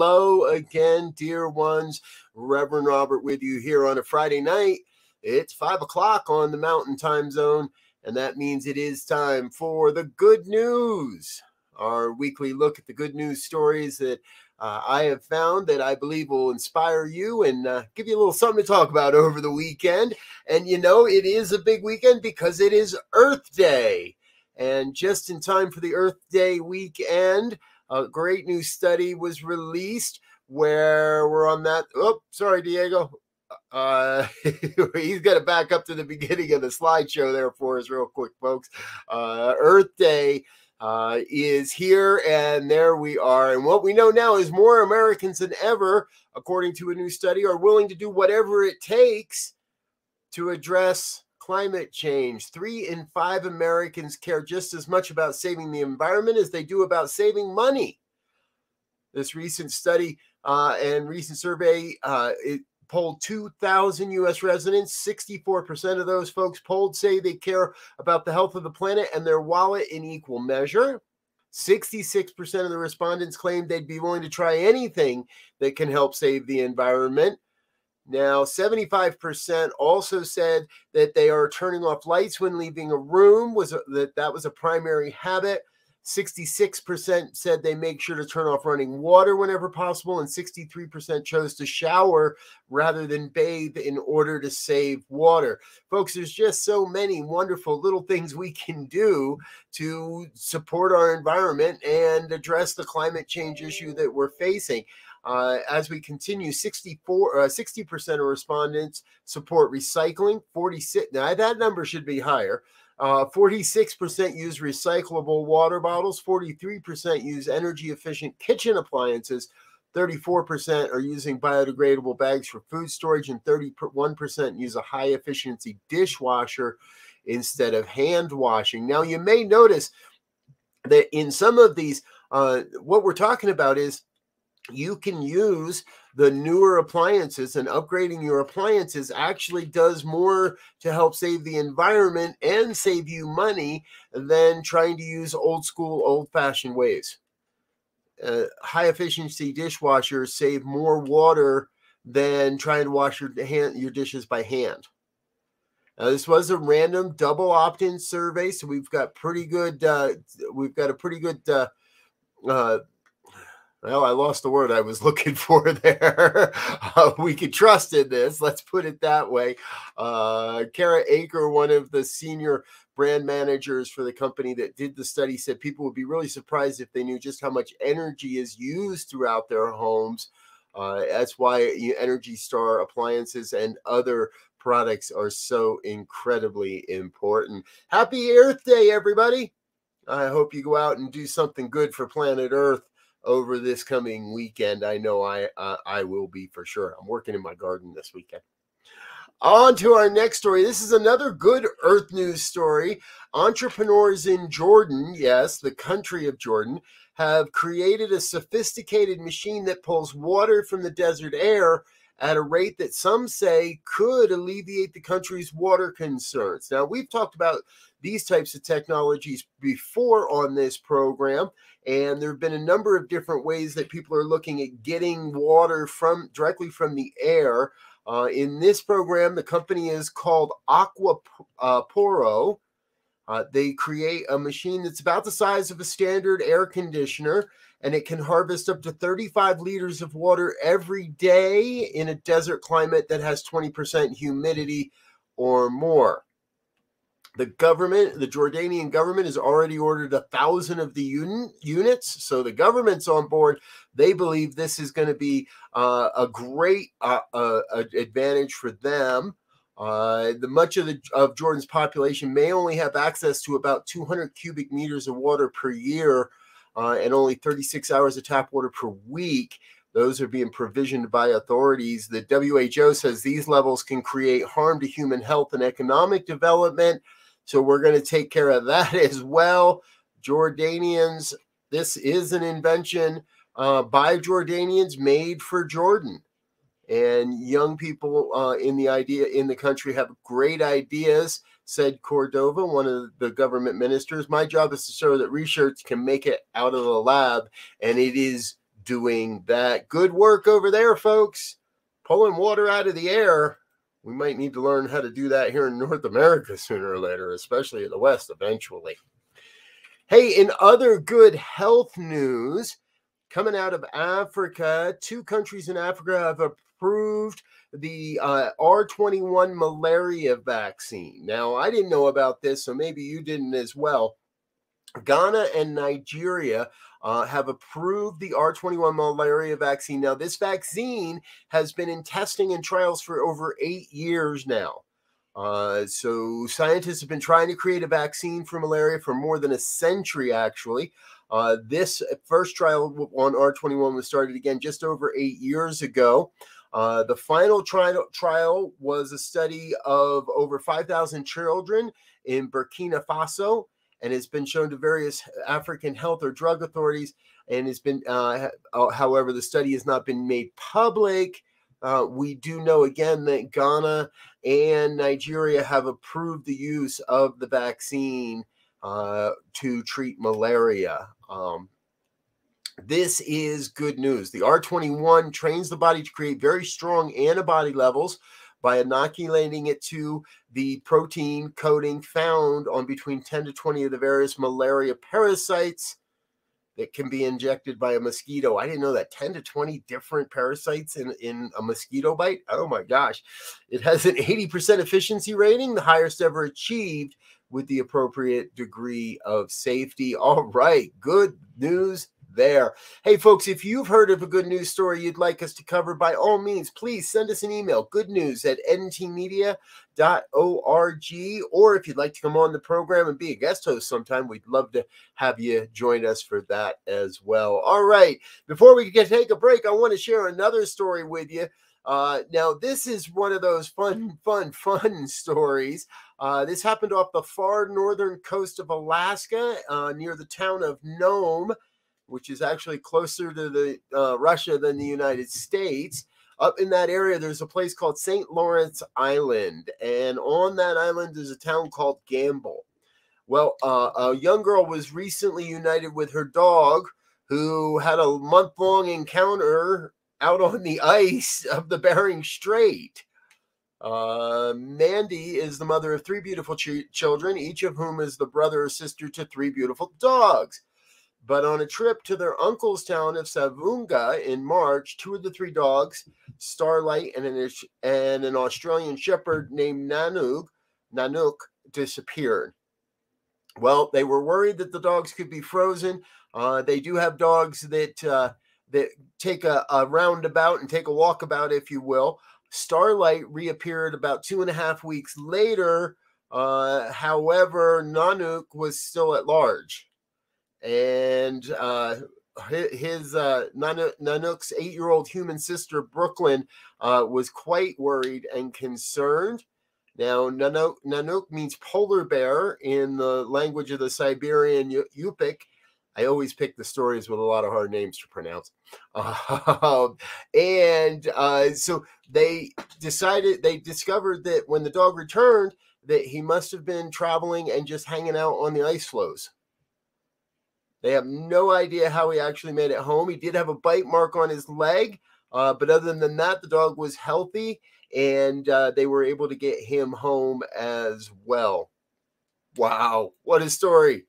Hello again, dear ones. Reverend Robert with you here on a Friday night. It's five o'clock on the Mountain Time Zone, and that means it is time for the good news. Our weekly look at the good news stories that uh, I have found that I believe will inspire you and uh, give you a little something to talk about over the weekend. And you know, it is a big weekend because it is Earth Day. And just in time for the Earth Day weekend, a great new study was released where we're on that. Oh, sorry, Diego. Uh, he's got to back up to the beginning of the slideshow there for us, real quick, folks. Uh, Earth Day uh, is here, and there we are. And what we know now is more Americans than ever, according to a new study, are willing to do whatever it takes to address climate change. Three in five Americans care just as much about saving the environment as they do about saving money. This recent study uh, and recent survey uh, it polled 2,000 U.S. residents. 64% of those folks polled say they care about the health of the planet and their wallet in equal measure. 66% of the respondents claimed they'd be willing to try anything that can help save the environment. Now, 75% also said that they are turning off lights when leaving a room was a, that that was a primary habit. 66% said they make sure to turn off running water whenever possible and 63% chose to shower rather than bathe in order to save water. Folks, there's just so many wonderful little things we can do to support our environment and address the climate change issue that we're facing. Uh, as we continue, 64, uh, 60% of respondents support recycling. 46, now that number should be higher. Uh, 46% use recyclable water bottles. 43% use energy efficient kitchen appliances. 34% are using biodegradable bags for food storage, and 31% use a high efficiency dishwasher instead of hand washing. Now, you may notice that in some of these, uh, what we're talking about is you can use the newer appliances and upgrading your appliances actually does more to help save the environment and save you money than trying to use old school old fashioned ways uh, high efficiency dishwashers save more water than trying to wash your hand your dishes by hand now, this was a random double opt-in survey, so we've got pretty good. Uh, we've got a pretty good uh, uh, well, I lost the word I was looking for there. uh, we could trust in this. Let's put it that way. Uh, Kara Aker, one of the senior brand managers for the company that did the study, said people would be really surprised if they knew just how much energy is used throughout their homes. Uh, that's why Energy Star appliances and other products are so incredibly important. Happy Earth Day, everybody! I hope you go out and do something good for planet Earth over this coming weekend. I know I uh, I will be for sure. I'm working in my garden this weekend. On to our next story. This is another good Earth News story. Entrepreneurs in Jordan, yes, the country of Jordan, have created a sophisticated machine that pulls water from the desert air at a rate that some say could alleviate the country's water concerns. Now, we've talked about these types of technologies before on this program, and there have been a number of different ways that people are looking at getting water from directly from the air. Uh, in this program, the company is called Aqua uh. Uh, they create a machine that's about the size of a standard air conditioner and it can harvest up to 35 liters of water every day in a desert climate that has 20% humidity or more. The government, the Jordanian government, has already ordered a thousand of the un- units, so the government's on board. They believe this is going to be uh, a great uh, uh, advantage for them. Uh, the much of the of Jordan's population may only have access to about 200 cubic meters of water per year uh, and only 36 hours of tap water per week. Those are being provisioned by authorities. The WHO says these levels can create harm to human health and economic development. So we're going to take care of that as well. Jordanians, this is an invention uh, by Jordanians made for Jordan. And young people uh, in the idea in the country have great ideas said Cordova, one of the government ministers. My job is to show that research can make it out of the lab, and it is doing that good work over there, folks. Pulling water out of the air. We might need to learn how to do that here in North America sooner or later, especially in the West eventually. Hey, in other good health news, coming out of Africa, two countries in Africa have approved the uh, R21 malaria vaccine. Now, I didn't know about this, so maybe you didn't as well. Ghana and Nigeria uh, have approved the R21 malaria vaccine. Now, this vaccine has been in testing and trials for over eight years now. Uh, so, scientists have been trying to create a vaccine for malaria for more than a century, actually. Uh, this first trial on R21 was started again just over eight years ago. Uh, the final trial, trial was a study of over 5,000 children in Burkina Faso and it's been shown to various African health or drug authorities. And it's been, uh, however, the study has not been made public. Uh, we do know again that Ghana and Nigeria have approved the use of the vaccine uh, to treat malaria. Um, this is good news. The R21 trains the body to create very strong antibody levels by inoculating it to the protein coating found on between 10 to 20 of the various malaria parasites that can be injected by a mosquito. I didn't know that 10 to 20 different parasites in, in a mosquito bite. Oh my gosh. It has an 80% efficiency rating, the highest ever achieved with the appropriate degree of safety. All right, good news there. Hey, folks, if you've heard of a good news story you'd like us to cover, by all means, please send us an email, good news at ntmedia.org. Or if you'd like to come on the program and be a guest host sometime, we'd love to have you join us for that as well. All right, before we can take a break, I want to share another story with you. Uh, now, this is one of those fun, fun, fun stories. Uh, this happened off the far northern coast of Alaska uh, near the town of Nome, which is actually closer to the uh, Russia than the United States. Up in that area, there's a place called St. Lawrence Island, and on that island is a town called Gambell. Well, uh, a young girl was recently united with her dog, who had a month long encounter out on the ice of the Bering Strait. Uh, Mandy is the mother of three beautiful ch- children, each of whom is the brother or sister to three beautiful dogs. But on a trip to their uncle's town of Savoonga in March, two of the three dogs, Starlight and an, and an Australian shepherd named Nanook, Nanook, disappeared. Well, they were worried that the dogs could be frozen. Uh, they do have dogs that uh, that take a, a roundabout and take a walkabout, if you will. Starlight reappeared about two and a half weeks later. Uh, however, Nanook was still at large. And uh, his uh, Nanook's eight year old human sister, Brooklyn, uh, was quite worried and concerned. Now, Nanook, Nanook means polar bear in the language of the Siberian Yupik I always pick the stories with a lot of hard names to pronounce. Um, and uh, so they decided, they discovered that when the dog returned, that he must have been traveling and just hanging out on the ice floes. They have no idea how he actually made it home. He did have a bite mark on his leg, uh, but other than that, the dog was healthy and uh, they were able to get him home as well. Wow, what a story!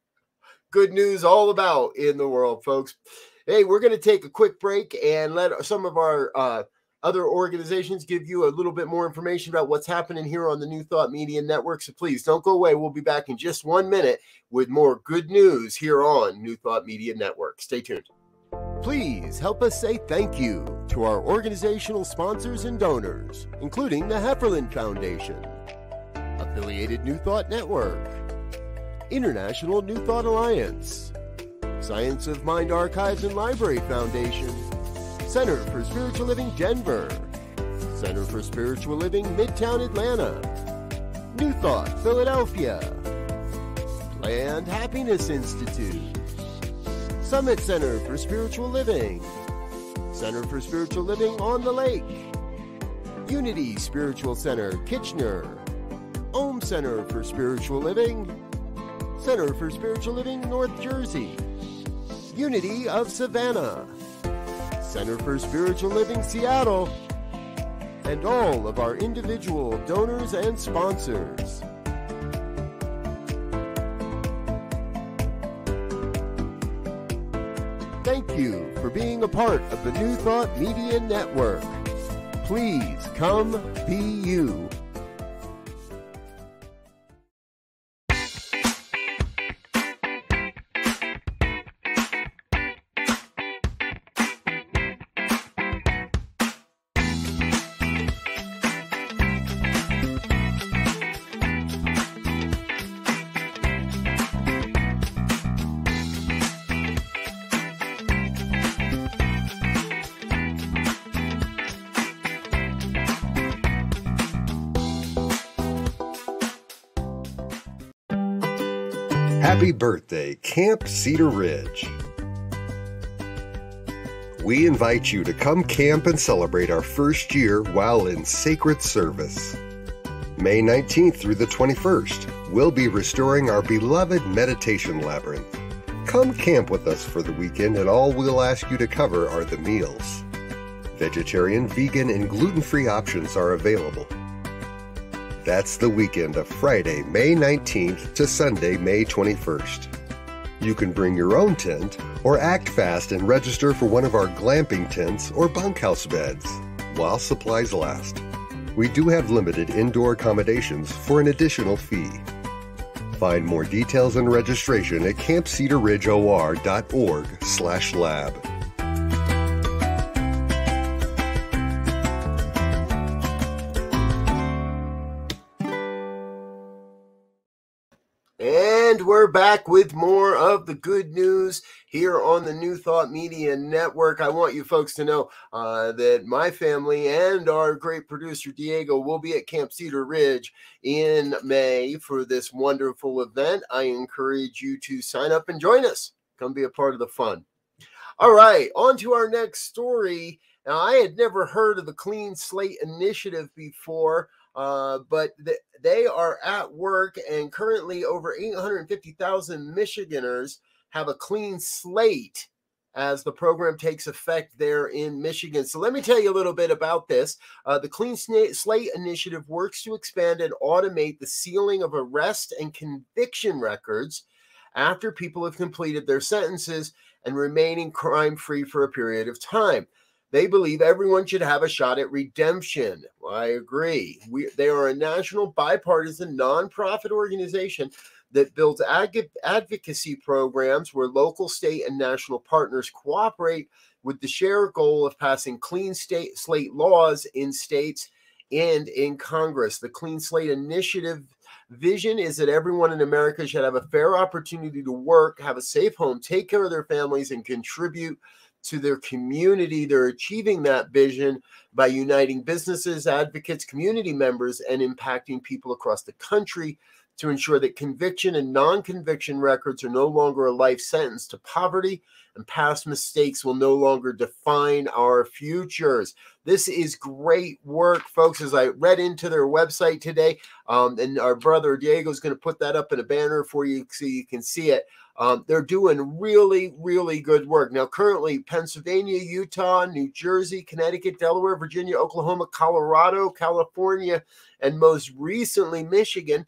good news all about in the world, folks. Hey, we're going to take a quick break and let some of our uh, other organizations give you a little bit more information about what's happening here on the New Thought Media Network. So please don't go away. We'll be back in just one minute with more good news here on New Thought Media Network. Stay tuned. Please help us say thank you to our organizational sponsors and donors, including the Hefferland Foundation, Affiliated New Thought Network, International New Thought Alliance, Science of Mind Archives and Library Foundation, Center for Spiritual Living Denver, Center for Spiritual Living Midtown Atlanta, New Thought Philadelphia, Planned Happiness Institute, Summit Center for Spiritual Living, Center for Spiritual Living on the Lake, Unity Spiritual Center Kitchener, Om Center for Spiritual Living, Center for Spiritual Living, North Jersey, Unity of Savannah, Center for Spiritual Living Seattle, and all of our individual donors and sponsors. Thank you for being a part of the New Thought Media Network. Please come be you. Happy birthday, Camp Cedar Ridge. We invite you to come camp and celebrate our first year while in sacred service. May 19th through the 21st, we'll be restoring our beloved meditation labyrinth. Come camp with us for the weekend, and all we'll ask you to cover are the meals. Vegetarian, vegan, and gluten free options are available. That's the weekend of Friday, May 19th to Sunday, May 21st. You can bring your own tent or act fast and register for one of our glamping tents or bunkhouse beds while supplies last. We do have limited indoor accommodations for an additional fee. Find more details and registration at campcedarridgeor.org we're back with more of the good news here on the New Thought Media Network. I want you folks to know uh, that my family and our great producer Diego will be at Camp Cedar Ridge in May for this wonderful event. I encourage you to sign up and join us. Come be a part of the fun. All right, on to our next story. Now, I had never heard of the Clean Slate Initiative before. Uh, but th- they are at work, and currently over 850,000 Michiganders have a clean slate as the program takes effect there in Michigan. So let me tell you a little bit about this. Uh, the Clean Slate Initiative works to expand and automate the sealing of arrest and conviction records after people have completed their sentences and remaining crime free for a period of time. They believe everyone should have a shot at redemption. Well, I agree. We, they are a national bipartisan nonprofit organization that builds ag- advocacy programs where local, state, and national partners cooperate with the shared goal of passing clean state slate laws in states and in Congress. The Clean Slate Initiative vision is that everyone in America should have a fair opportunity to work, have a safe home, take care of their families, and contribute to their community. They're achieving that vision by uniting businesses, advocates, community members, and impacting people across the country to ensure that conviction and non conviction records are no longer a life sentence to poverty and past mistakes will no longer define our futures. This is great work, folks. As I read into their website today, um, and our brother Diego is going to put that up in a banner for you so you can see it. Um, they're doing really, really good work. Now, currently, Pennsylvania, Utah, New Jersey, Connecticut, Delaware, Virginia, Oklahoma, Colorado, California, and most recently, Michigan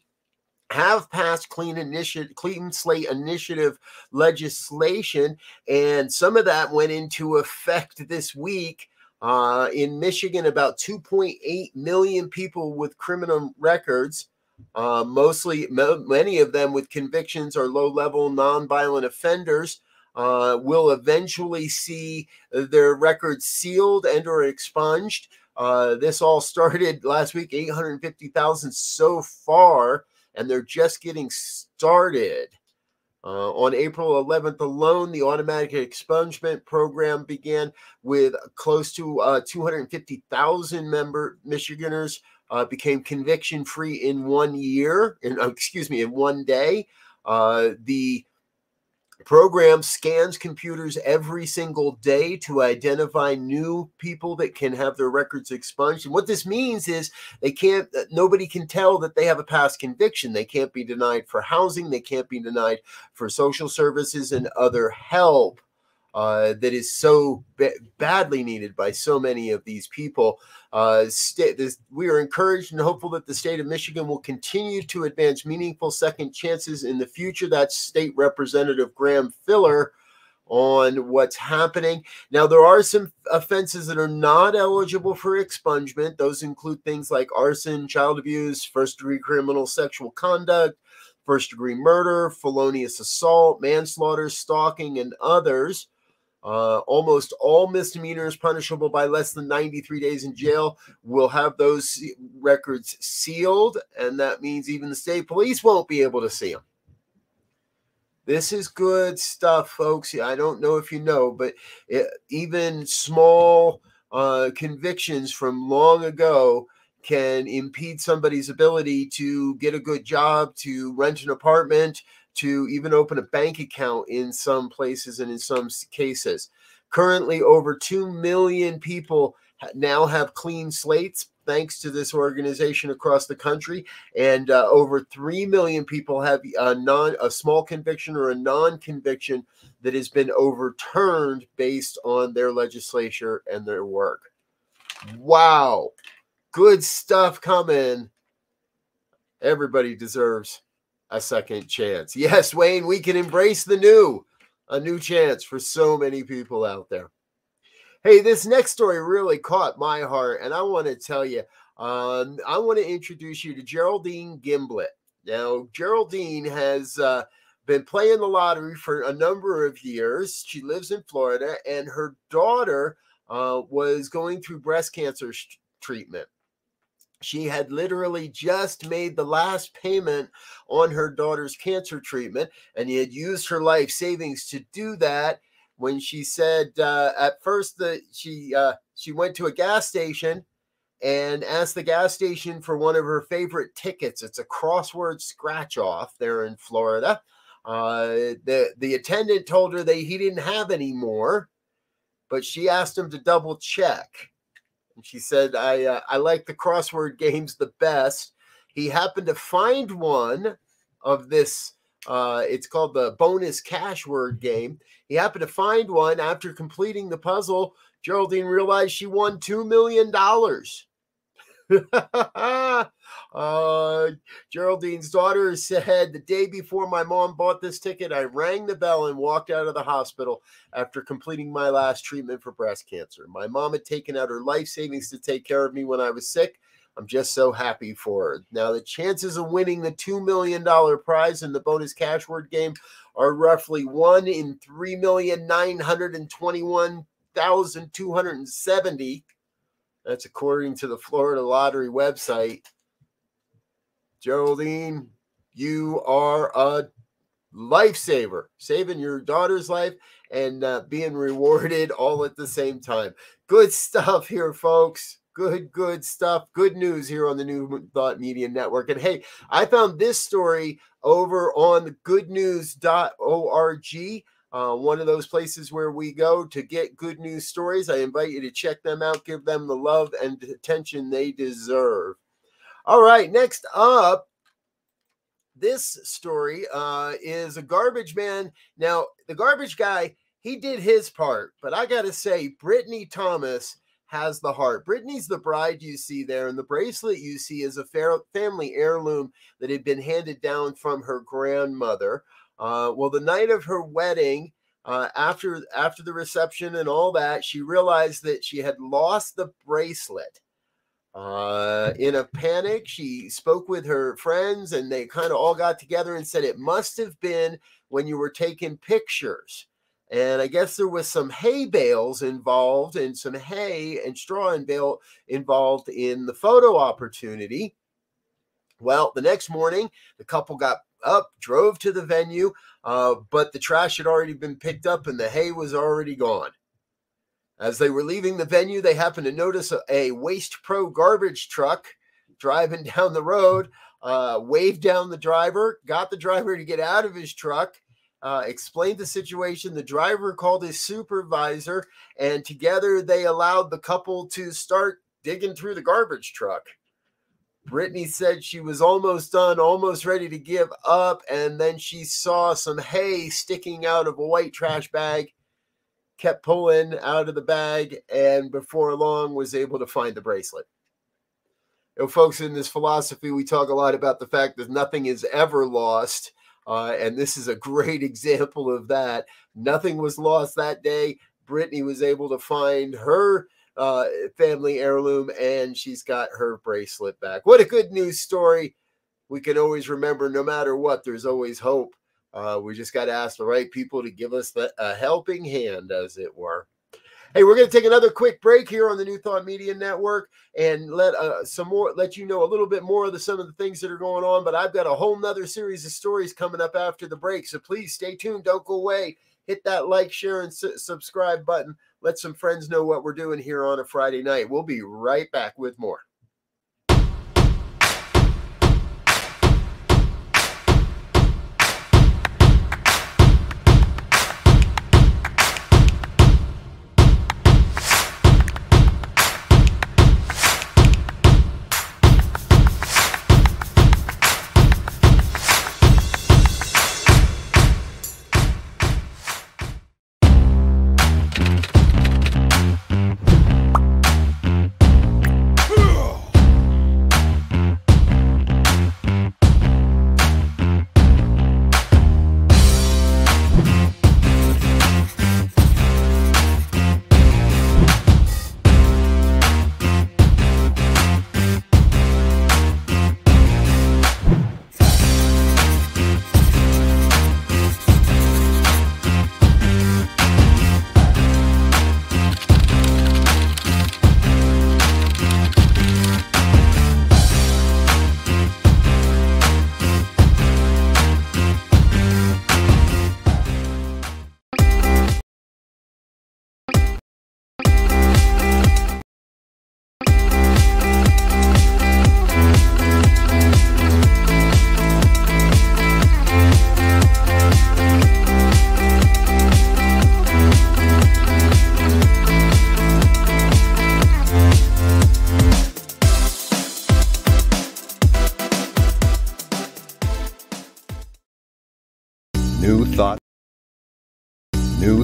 have passed clean initiative clean slate initiative legislation and some of that went into effect this week uh, in michigan about 2.8 million people with criminal records uh, mostly m- many of them with convictions or low level nonviolent offenders uh, will eventually see their records sealed and or expunged. Uh, this all started last week 850000 so far and they're just getting started. Uh, on April 11th alone, the automatic expungement program began with close to uh, 250,000 member Michiganers uh, became conviction free in one year. In uh, excuse me, in one day. Uh, program scans computers every single day to identify new people that can have their records expunged. And what this means is they can't uh, nobody can tell that they have a past conviction. They can't be denied for housing. They can't be denied for social services and other help uh, that is so ba- badly needed by so many of these people. Uh, sta- this, we are encouraged and hopeful that the state of Michigan will continue to advance meaningful second chances in the future. That's State Representative Graham Filler on what's happening. Now, there are some offenses that are not eligible for expungement. Those include things like arson, child abuse, first degree criminal sexual conduct, first degree murder, felonious assault, manslaughter, stalking, and others. Uh, almost all misdemeanors punishable by less than 93 days in jail will have those records sealed, and that means even the state police won't be able to see them. This is good stuff, folks. I don't know if you know, but it, even small uh, convictions from long ago can impede somebody's ability to get a good job, to rent an apartment, to even open a bank account in some places and in some cases. Currently, over 2 million people now have clean slates thanks to this organization across the country and uh, over 3 million people have a non a small conviction or a non-conviction that has been overturned based on their legislature and their work. Wow. Good stuff coming. Everybody deserves a second chance. Yes, Wayne, we can embrace the new, a new chance for so many people out there. Hey, this next story really caught my heart, and I want to tell you, um, I want to introduce you to Geraldine Gimblett. Now, Geraldine has uh, been playing the lottery for a number of years. She lives in Florida, and her daughter uh, was going through breast cancer treatment she had literally just made the last payment on her daughter's cancer treatment and he had used her life savings to do that when she said uh, at first that she uh, she went to a gas station and asked the gas station for one of her favorite tickets. It's a crossword scratch off there in florida. Uh, the the attendant told her that he didn't have any more but she asked him to double check she said, I, uh, I like the crossword games the best. He happened to find one of this. Uh, it's called the bonus cash word game. He happened to find one after completing the puzzle. Geraldine realized she won $2 million. uh, Geraldine's daughter said the day before my mom bought this ticket, I rang the bell and walked out of the hospital after completing my last treatment for breast cancer. My mom had taken out her life savings to take care of me when I was sick. I'm just so happy for her. Now, the chances of winning the $2 million prize in the bonus cash word game are roughly 1 in 3,921,270 that's according to the Florida Lottery website. Geraldine, you are a lifesaver, saving your daughter's life and uh, being rewarded all at the same time. Good stuff here, folks. Good, good stuff. Good news here on the New Thought Media Network. And hey, I found this story over on goodnews.org uh, one of those places where we go to get good news stories. I invite you to check them out, give them the love and attention they deserve. All right, next up, this story uh, is a garbage man. Now, the garbage guy, he did his part, but I got to say, Brittany Thomas has the heart. Brittany's the bride you see there, and the bracelet you see is a family heirloom that had been handed down from her grandmother. Uh, well, the night of her wedding, uh, after after the reception and all that, she realized that she had lost the bracelet. Uh, in a panic, she spoke with her friends, and they kind of all got together and said it must have been when you were taking pictures. And I guess there was some hay bales involved, and some hay and straw and bale involved in the photo opportunity. Well, the next morning, the couple got up, drove to the venue, uh, but the trash had already been picked up and the hay was already gone. As they were leaving the venue, they happened to notice a, a Waste Pro garbage truck driving down the road, uh, waved down the driver, got the driver to get out of his truck. Uh, explained the situation. The driver called his supervisor, and together they allowed the couple to start digging through the garbage truck. Brittany said she was almost done, almost ready to give up, and then she saw some hay sticking out of a white trash bag. kept pulling out of the bag, and before long was able to find the bracelet. You know, folks, in this philosophy, we talk a lot about the fact that nothing is ever lost. Uh, and this is a great example of that. Nothing was lost that day. Brittany was able to find her uh, family heirloom and she's got her bracelet back. What a good news story. We can always remember no matter what, there's always hope. Uh, we just got to ask the right people to give us the, a helping hand, as it were. Hey, we're going to take another quick break here on the New Thought Media Network and let uh, some more, let you know a little bit more of the some of the things that are going on. But I've got a whole nother series of stories coming up after the break, so please stay tuned. Don't go away. Hit that like, share, and su- subscribe button. Let some friends know what we're doing here on a Friday night. We'll be right back with more.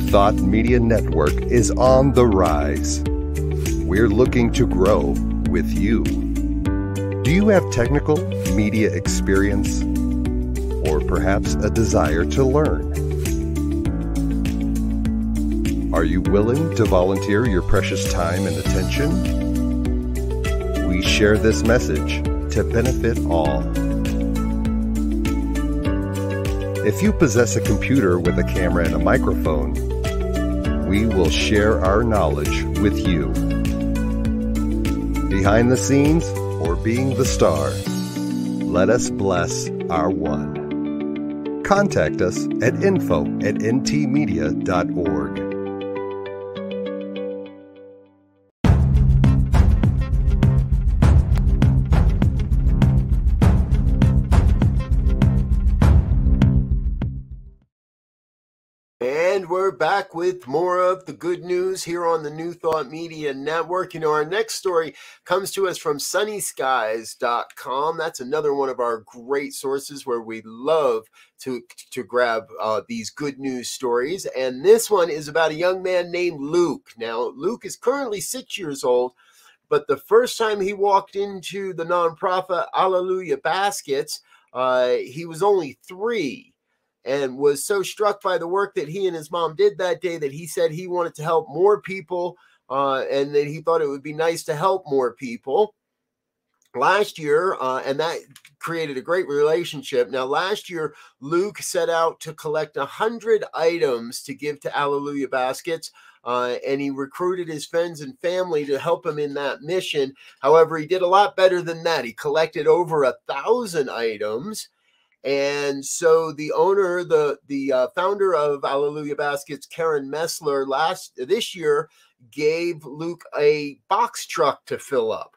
Thought Media Network is on the rise. We're looking to grow with you. Do you have technical media experience or perhaps a desire to learn? Are you willing to volunteer your precious time and attention? We share this message to benefit all. If you possess a computer with a camera and a microphone, we will share our knowledge with you. Behind the scenes or being the star, let us bless our one. Contact us at info at ntmedia.org. with more of the good news here on the New Thought Media Network. You know, our next story comes to us from sunnyskyz.com. That's another one of our great sources where we love to, to grab uh, these good news stories. And this one is about a young man named Luke. Now, Luke is currently six years old, but the first time he walked into the nonprofit Alleluia Baskets, uh, he was only three and was so struck by the work that he and his mom did that day that he said he wanted to help more people uh, and that he thought it would be nice to help more people last year uh, and that created a great relationship. Now last year luke set out to collect a hundred items to give to alleluia baskets uh, and he recruited his friends and family to help him in that mission. However he did a lot better than that. He collected over a thousand items and so the owner, the the uh, founder of Alleluia Baskets, Karen Messler, last this year gave Luke a box truck to fill up.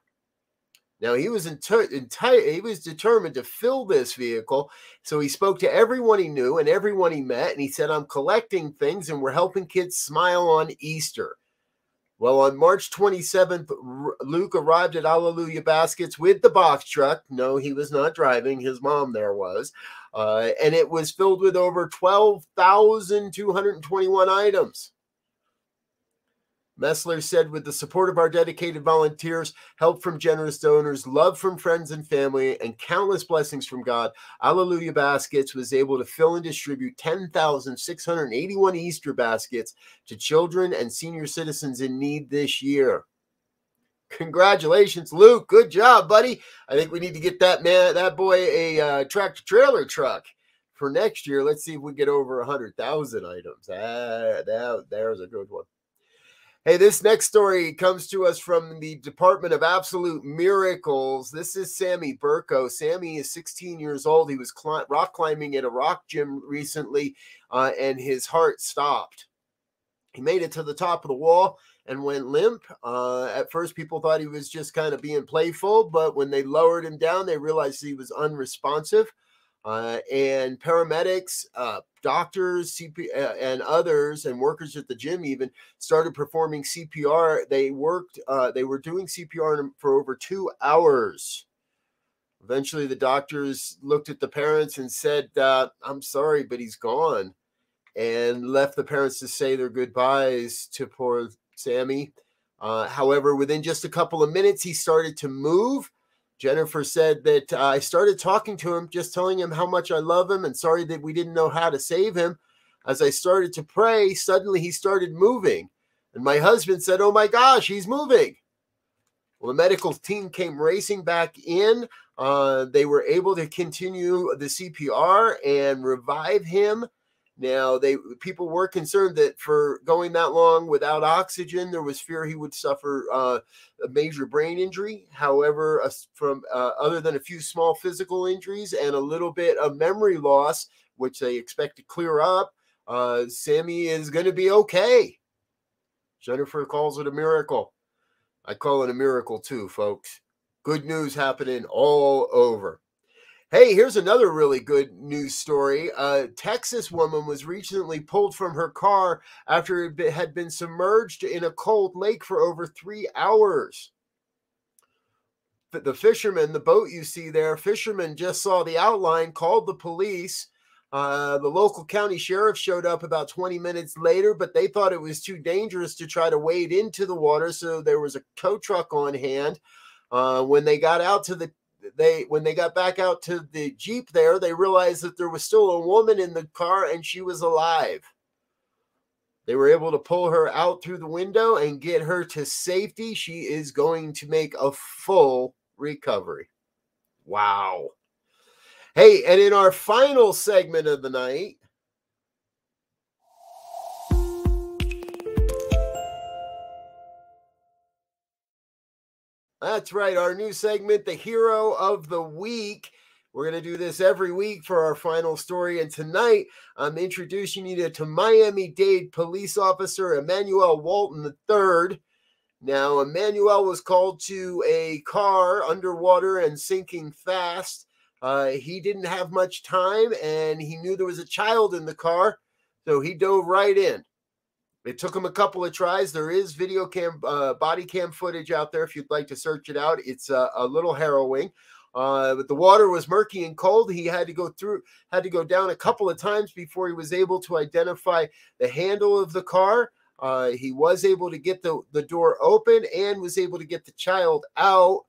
Now he was entire he was determined to fill this vehicle. So he spoke to everyone he knew and everyone he met, and he said, "I'm collecting things, and we're helping kids smile on Easter." Well, on March 27th, Luke arrived at Alleluia Baskets with the box truck. No, he was not driving, his mom there was. Uh, and it was filled with over 12,221 items. Messler said, with the support of our dedicated volunteers, help from generous donors, love from friends and family, and countless blessings from God, Alleluia Baskets was able to fill and distribute 10,681 Easter baskets to children and senior citizens in need this year. Congratulations, Luke. Good job, buddy. I think we need to get that man, that boy, a uh, tractor trailer truck for next year. Let's see if we get over a hundred thousand items. Ah, that, there's a good one. Hey, this next story comes to us from the Department of Absolute Miracles. This is Sammy Burko. Sammy is 16 years old. He was cl- rock climbing at a rock gym recently, uh, and his heart stopped. He made it to the top of the wall and went limp. Uh, at first, people thought he was just kind of being playful, but when they lowered him down, they realized he was unresponsive. Uh, and paramedics, uh, doctors, CP, uh, and others, and workers at the gym even started performing CPR. They worked, uh, they were doing CPR for over two hours. Eventually, the doctors looked at the parents and said, uh, I'm sorry, but he's gone, and left the parents to say their goodbyes to poor Sammy. Uh, however, within just a couple of minutes, he started to move. Jennifer said that uh, I started talking to him, just telling him how much I love him and sorry that we didn't know how to save him. As I started to pray, suddenly he started moving. And my husband said, Oh my gosh, he's moving. Well, the medical team came racing back in. Uh, they were able to continue the CPR and revive him. Now, they people were concerned that for going that long without oxygen, there was fear he would suffer uh, a major brain injury. However, uh, from uh, other than a few small physical injuries and a little bit of memory loss, which they expect to clear up, uh, Sammy is going to be okay. Jennifer calls it a miracle. I call it a miracle too, folks. Good news happening all over. Hey, here's another really good news story. A Texas woman was recently pulled from her car after it had been submerged in a cold lake for over three hours. The fisherman, the boat you see there, fisherman just saw the outline, called the police. Uh, the local county sheriff showed up about 20 minutes later, but they thought it was too dangerous to try to wade into the water, so there was a tow truck on hand. Uh, when they got out to the they when they got back out to the jeep there they realized that there was still a woman in the car and she was alive. They were able to pull her out through the window and get her to safety. She is going to make a full recovery. Wow. Hey and in our final segment of the night That's right, our new segment, The Hero of the Week. We're going to do this every week for our final story. And tonight, I'm introducing you to Miami Dade police officer Emmanuel Walton III. Now, Emmanuel was called to a car underwater and sinking fast. Uh, he didn't have much time and he knew there was a child in the car, so he dove right in. It took him a couple of tries. There is video cam, uh, body cam footage out there if you'd like to search it out. It's uh, a little harrowing. Uh, but the water was murky and cold. He had to go through, had to go down a couple of times before he was able to identify the handle of the car. Uh, he was able to get the, the door open and was able to get the child out.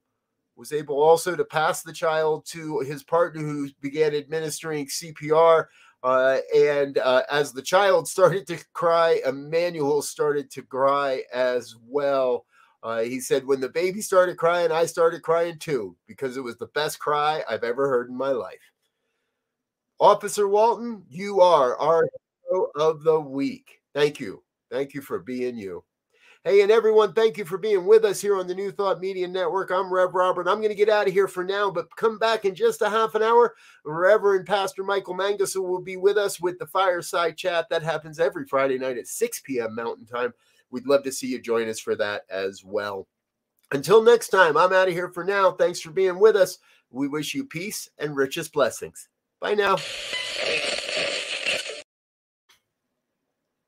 Was able also to pass the child to his partner who began administering CPR uh, and uh, as the child started to cry, Emmanuel started to cry as well. Uh, he said, When the baby started crying, I started crying too, because it was the best cry I've ever heard in my life. Officer Walton, you are our hero of the week. Thank you. Thank you for being you. Hey, and everyone, thank you for being with us here on the New Thought Media Network. I'm Rev Robert. I'm going to get out of here for now, but come back in just a half an hour. Reverend Pastor Michael Mangus will be with us with the fireside chat. That happens every Friday night at 6 p.m. Mountain Time. We'd love to see you join us for that as well. Until next time, I'm out of here for now. Thanks for being with us. We wish you peace and richest blessings. Bye now.